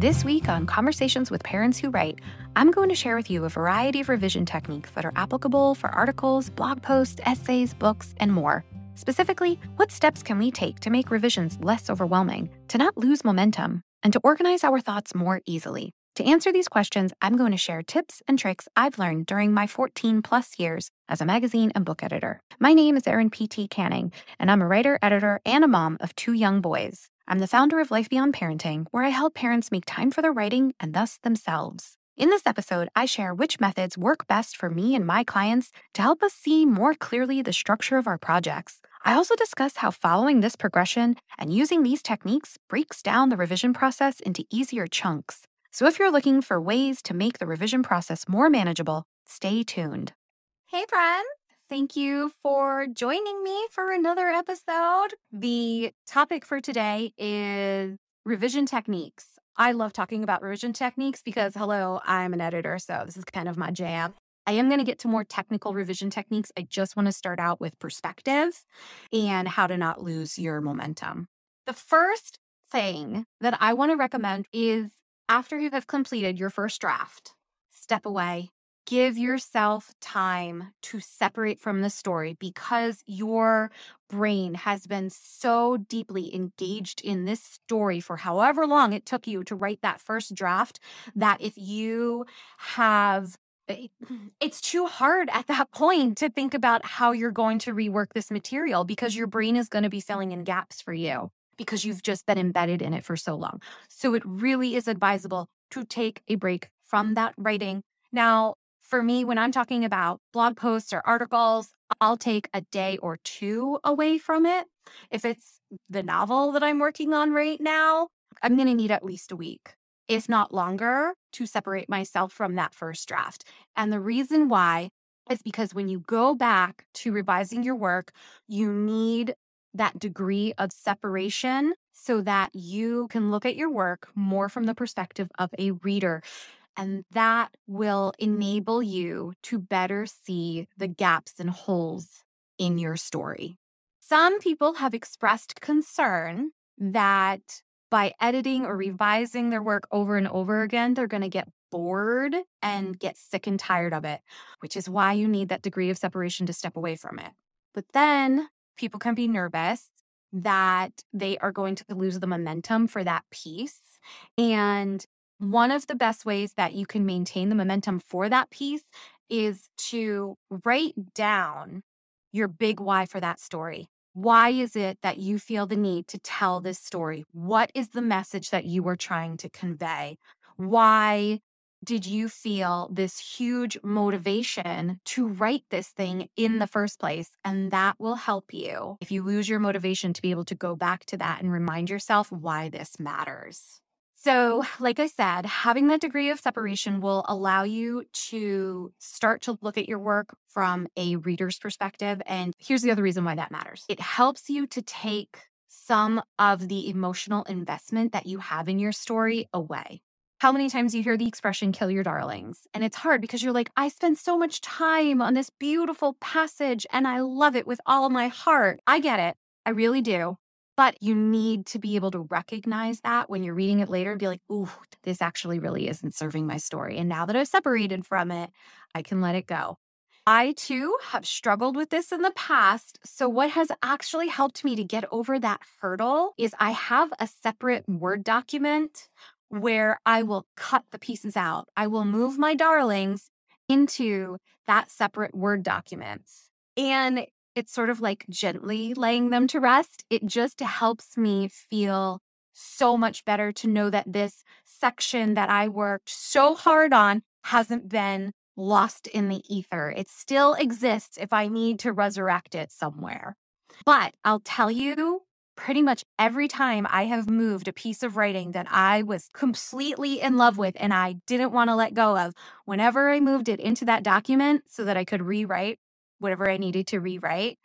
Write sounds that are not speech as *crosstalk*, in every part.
This week on Conversations with Parents Who Write, I'm going to share with you a variety of revision techniques that are applicable for articles, blog posts, essays, books, and more. Specifically, what steps can we take to make revisions less overwhelming, to not lose momentum, and to organize our thoughts more easily? To answer these questions, I'm going to share tips and tricks I've learned during my 14 plus years as a magazine and book editor. My name is Erin P.T. Canning, and I'm a writer, editor, and a mom of two young boys. I'm the founder of Life Beyond Parenting, where I help parents make time for their writing and thus themselves. In this episode, I share which methods work best for me and my clients to help us see more clearly the structure of our projects. I also discuss how following this progression and using these techniques breaks down the revision process into easier chunks. So if you're looking for ways to make the revision process more manageable, stay tuned. Hey, friend. Thank you for joining me for another episode. The topic for today is revision techniques. I love talking about revision techniques because, hello, I'm an editor, so this is kind of my jam. I am going to get to more technical revision techniques. I just want to start out with perspective and how to not lose your momentum. The first thing that I want to recommend is after you have completed your first draft, step away, give yourself time to separate from the story because your brain has been so deeply engaged in this story for however long it took you to write that first draft that if you have eh, *clears throat* it's too hard at that *laughs* point to think about how you're going to rework this material because your brain is going to be filling in gaps for you because you've just been embedded in it for so long. So it really is advisable to take a break from that writing. Now, for me, when I'm talking about blog posts or articles, I'll take a day or two away from it. If it's the novel that I'm working on right now, I'm going to need at least a week, if not longer, to separate myself from that first draft. And the reason why is because when you go back to revising your work, you need that degree of separation so that you can look at your work more from the perspective of a reader. And that will enable you to better see the gaps and holes in your story. Some people have expressed concern that by editing or revising their work over and over again, they're going to get bored and get sick and tired of it, which is why you need that degree of separation to step away from it. But then people can be nervous that they are going to lose the momentum for that piece. And one of the best ways that you can maintain the momentum for that piece is to write down your big why for that story. Why is it that you feel the need to tell this story? What is the message that you are trying to convey? Why did you feel this huge motivation to write this thing in the first place? And that will help you if you lose your motivation to be able to go back to that and remind yourself why this matters. So, mm-hmm. like I said, having that degree of separation will allow you to start to look at your work from a reader's perspective. And here's the other reason why that matters it helps you to take some of the emotional investment that you have in your story away. How many times you hear the expression kill your darlings? And it's hard because you're like, I spend so much time on this beautiful passage and I love it with all my heart. I get it. I really do. But you need to be able to recognize that when you're reading it later and be like, ooh, this actually really isn't serving my story. And now that I've separated from it, I can let it go. I too have struggled with this in the past. So, what has actually helped me to get over that hurdle is I have a separate Word document where I will cut the pieces out. I will move my darlings into that separate Word document. And it's sort of like gently laying them to rest. It just helps me feel so much better to know that this section that I worked so hard on hasn't been lost in the ether. It still exists if I need to resurrect it somewhere. But I'll tell you, pretty much every time I have moved a piece of writing that I was completely in love with and I didn't want to let go of, whenever I moved it into that document so that I could rewrite whatever I needed to rewrite,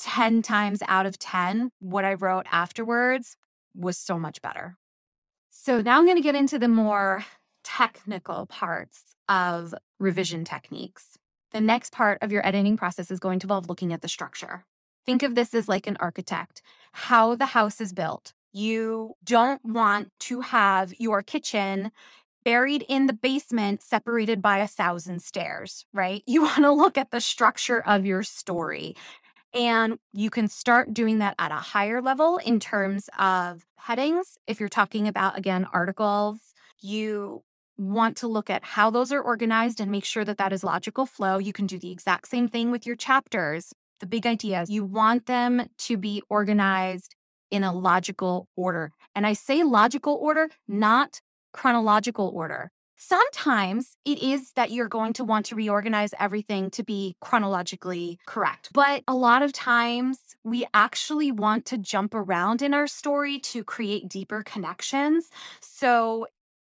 10 times out of 10, what I wrote afterwards was so much better. So now I'm going to get into the more technical parts of revision techniques. The next part of your editing process is going to involve looking at the structure. Think of this as like an architect, how the house is built. You don't want to have your kitchen buried in the basement, separated by a thousand stairs, right? *laughs* You want to look at the structure of your story. And you can start doing that at a higher level in terms of headings. If you're talking about, again, articles, you want to look at how those are organized and make sure that that is logical flow. You can do the exact same thing with your chapters. The big idea is you want them to be organized in a logical order. And I say logical order, not chronological order. Sometimes it is that you're going to want to reorganize everything to be chronologically correct. But a lot of times we actually want to jump around in our story to create deeper connections. So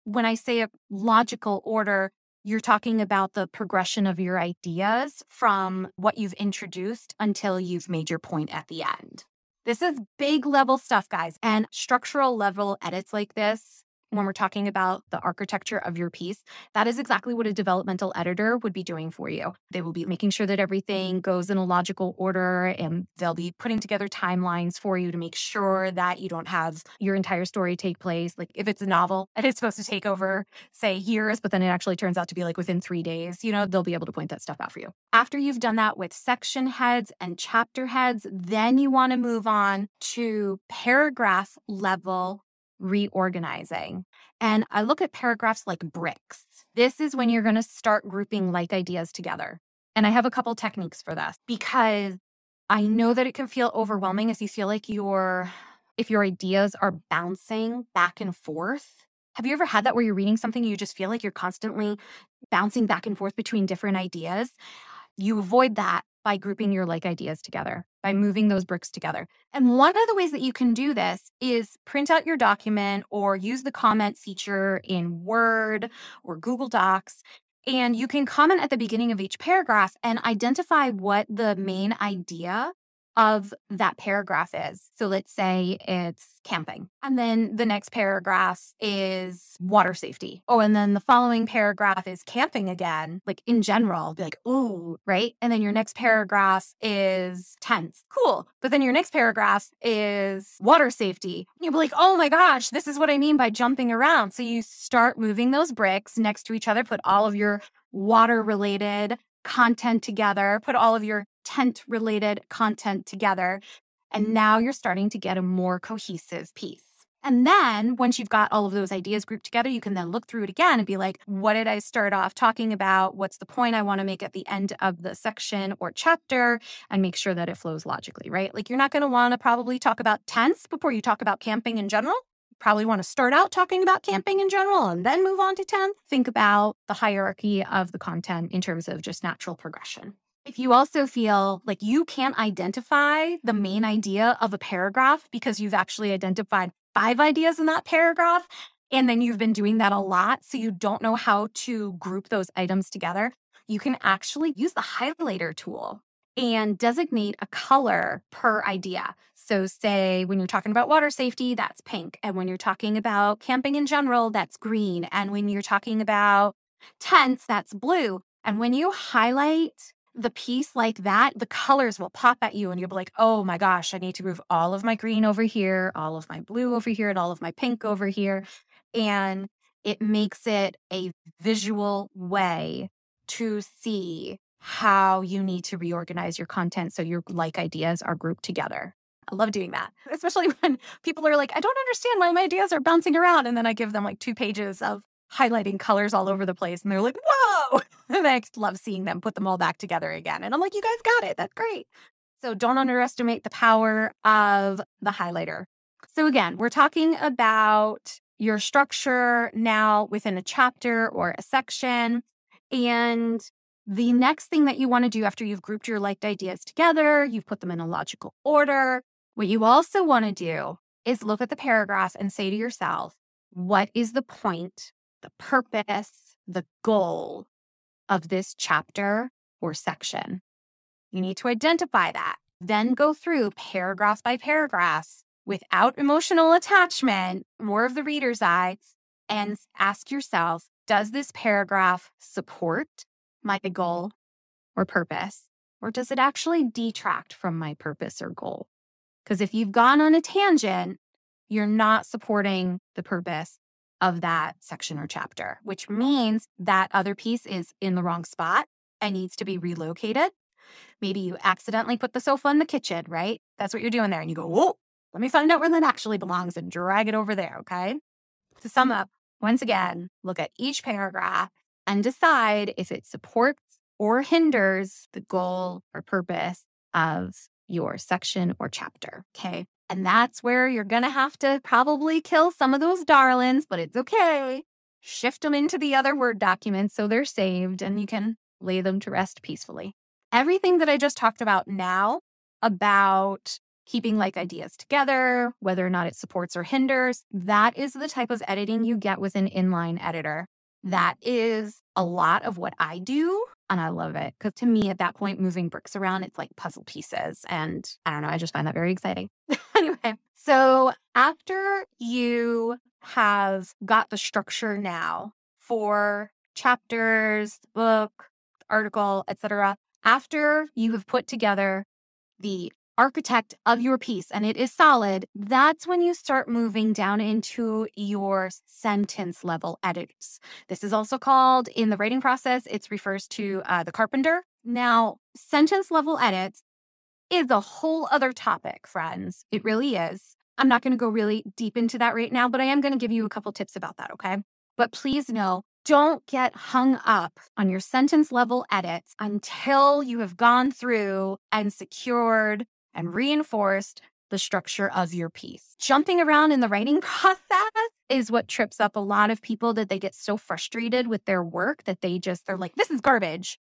when I say a logical order, you're talking about the progression of your ideas from what you've introduced until you've made your point at the end. This is big level stuff, guys. And structural level edits like this when we're talking about the architecture of your piece, that is exactly what a developmental editor would be doing for you. They will be making sure that everything goes in a logical order and they'll be putting together timelines for you to make sure that you don't have your entire story take place. Like if it's a novel and it's supposed to take over, say, years, but then it actually turns out to be like within three days, you know, they'll be able to point that stuff out for you. After you've done that with section heads and chapter heads, then you want to move on to paragraph level reorganizing. And I look at paragraphs like bricks. This is when you're going to start grouping like ideas together. And I have a couple techniques for this because I know that it can feel overwhelming if you feel like your if your ideas are bouncing back and forth. Have you ever had that where you're reading something and you just feel like you're constantly bouncing back and forth between different ideas? You avoid that by grouping your like ideas together, by moving those bricks together. And one of the ways that you can do this is print out your document or use the comment feature in Word or Google Docs. And you can comment at the beginning of each paragraph and identify what the main idea of that paragraph is. So let's say it's camping. And then the next paragraph is water safety. Oh, and then the following mm. paragraph is camping again, like in general, be like, ooh, right? And then your next paragraph is tents. Cool. But then your next paragraph is water safety. And you'll be like, oh my gosh, this is what I mean by jumping around. So you start moving those bricks next to each other, put all of your water related content together, put all of your tent related content together. And mm-hmm. now you're starting to get a more cohesive piece. And then once you've got all of those ideas grouped together, you can then look through it again and be like, what did I start off talking about? What's the point I want to make at the end of the section or chapter? And make sure that it flows logically, right? Like you're not going to want to probably talk about tents before you talk about camping in general probably want to start out talking about camping in general and then move on to 10. Think about the hierarchy of the content in terms of just natural progression. If you also feel like you can't identify the main idea of a paragraph because you've actually identified five ideas in that paragraph, and then you've been doing that a lot, so you don't know how to group those items together, you can actually use the highlighter tool and designate a color per idea. So, say when you're talking about water safety, that's pink. And when you're talking about camping in general, that's green. And when you're talking about tents, that's blue. And when you highlight the piece like that, the colors will pop at you and you'll be like, oh my gosh, I need to move all of my green over here, all of my blue over here, and all of my pink over here. And it makes it a visual way to see how you need to reorganize your content so your like ideas are grouped together. I love doing that, *laughs* especially when people are like, I don't understand why my ideas are bouncing around. And then I give them like two pages of highlighting colors all over the place. And they're like, whoa. *laughs* and I love seeing them put them all back together again. And I'm like, you guys got it. That's great. So don't underestimate the power of the highlighter. So again, we're talking about your structure now within a chapter or a section. And the next thing that you want to do after you've grouped your liked ideas together, you've put them in a logical order, what you also want to do is look at the paragraph and say to yourself, what is the point, the purpose, the goal of this chapter or section? You need to identify that. Then go through paragraph by paragraph without emotional attachment, more of the reader's eye, and ask yourself, does this paragraph support my goal or purpose? Or does it actually detract from my purpose or goal? Because if you've gone on a tangent you're not supporting the purpose of that section or chapter, which mm-hmm. means that other piece is in the wrong spot and needs to be relocated. Maybe you accidentally put the sofa in the kitchen, right? That's what you're doing there. And you go, whoa, let me find out where that actually belongs and drag it over there. Okay. To sum up, once again, look at each paragraph and decide if it supports or hinders the goal or purpose of your section or chapter. Okay. And that's where you're going to have to probably kill some of those darlings, but it's okay. Shift them into the other Word documents so they're saved and you can lay them to rest peacefully. Everything that I just talked about now about keeping like ideas together, whether or not it supports or hinders, that is the type of editing you get with an inline editor. That is a lot of what I do. And I love it because to me, at that point, moving bricks around, it's like puzzle pieces. And I don't know, I just find that very exciting. *laughs* anyway, so after you have got the structure now for chapters, book, article, etc., after you have put together the architect of your piece and it is solid, that's when you start moving down into your sentence level edits. This is also called in the writing process, it refers to uh, the carpenter. Now, sentence level edits is a whole other topic, friends. It really is. I'm not going to go really deep into that right now, but I am going to give you a couple tips about that, okay? But please know don't get hung up on your sentence level edits until you have gone through and secured and reinforced the structure of your piece. Jumping around in the writing *laughs* process is what trips up a lot of people that they get so frustrated with their work that they just, they're like, this is garbage,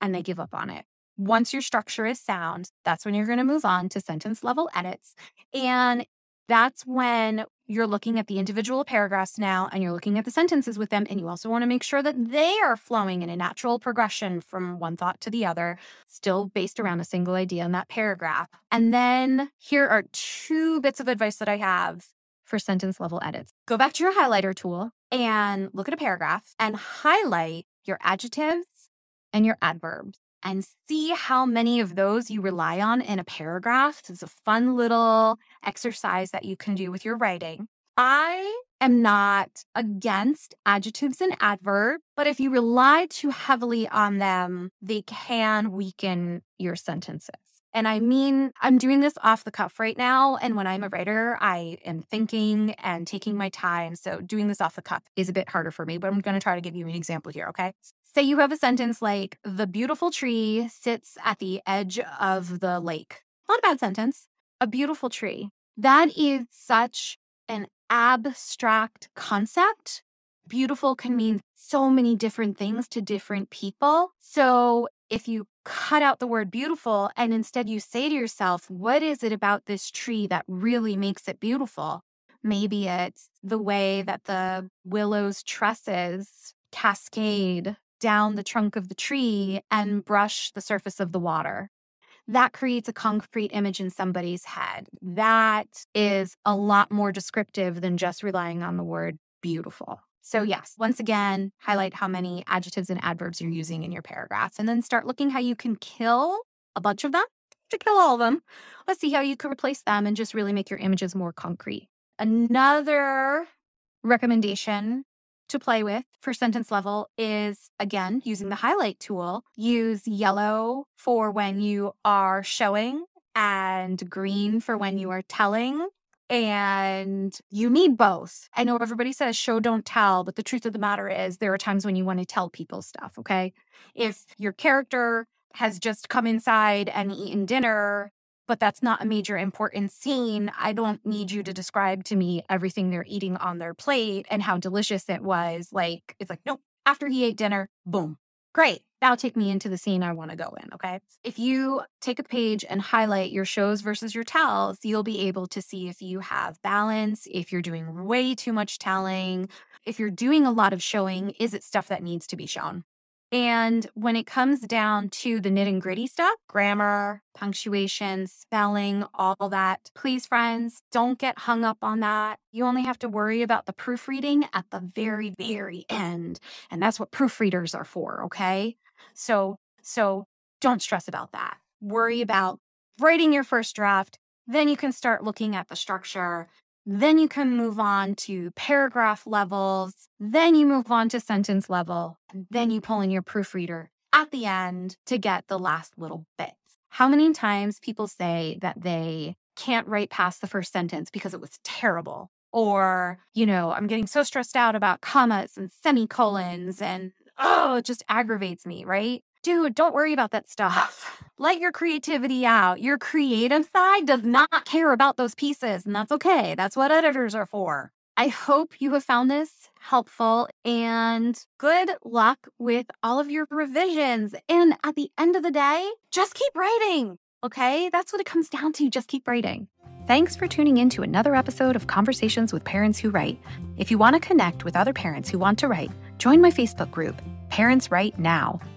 and they give up on it. Once your structure is sound, that's when you're going to move on to sentence level edits. And that's when you're looking at the individual paragraphs now and you're looking at the sentences with them. And you also want to make sure that they are flowing in a natural progression from one thought to the other, still based around a single idea in that paragraph. And then here are two bits of advice that I have for sentence level edits. Go back to your highlighter tool and look at a paragraph and highlight your adjectives and your adverbs and see how many of those you rely on in a paragraph. It's a fun little exercise that you can do with your writing. I am not against adjectives and adverbs, but if you rely too heavily on them, they can weaken your sentences. And I mean, I'm doing this off the cuff right now. And when I'm a writer, I am thinking and taking my time. So doing this off the cuff is a bit harder for me, but I'm going to try to give you an example here. Okay. Say you have a sentence like, the beautiful tree sits at the edge of the lake. Not a bad sentence. A beautiful tree. That is such an abstract concept. Beautiful can mean so many different things to different people. So if you cut out the word beautiful and instead you say to yourself, what is it about this tree that really makes it beautiful? Maybe it's the way that the willow's tresses cascade down the trunk of the tree and brush the surface of the water. That creates a concrete image in somebody's head. That is a lot more descriptive than just relying on the word beautiful. So, yes, once again, highlight how many adjectives and adverbs you're using in your paragraphs, and then start looking how you can kill a bunch of them to kill all of them. Let's see how you can replace them and just really make your images more concrete. Another recommendation to play with for sentence level is again using the highlight tool. Use yellow for when you are showing and green for when you mm-hmm. are telling. And you need both. I know everybody says show, don't tell, but the truth of the matter is there are times when you want to tell people stuff. Okay. If your character has just come inside and eaten dinner but that's not a major important scene. I don't need you to describe to me everything they're eating on their plate and how delicious it was. Like, it's like, nope, after he ate dinner, boom, great. Now take me into the scene I want to go in. Okay. If you take a page and highlight your shows versus your tells, you'll be able to see if you have balance, if you're doing way too much telling, if you're doing a lot of showing, is it stuff that needs to be shown? And when it comes down to the nitty gritty stuff, grammar, punctuation, spelling, all that, please, friends, don't get hung up on that. You only have to worry about the proofreading at the very, very end. And that's what proofreaders are for, okay? So, so don't stress about that. Worry about writing your first draft. Then you can start looking at the structure Then you can move on to paragraph levels. Then you move on to sentence level. Then you pull in your proofreader at the end to get the last little bits. How many times people say that they can't write past the first sentence because it was terrible? Or, you know, I'm getting so stressed out about commas and semicolons and oh, it just aggravates me, right? Dude, don't worry about that stuff. Let your creativity out. Your creative side does not care about those pieces, and that's okay. That's what editors are for. I hope you have found this helpful and good luck with all of your revisions. And at the end of the day, just keep writing. Okay? That's what it comes down to. Just keep writing. Thanks for tuning in to another episode of Conversations with Parents Who Write. If you want to connect with other parents who want to write, join my Facebook group, Parents Write Now.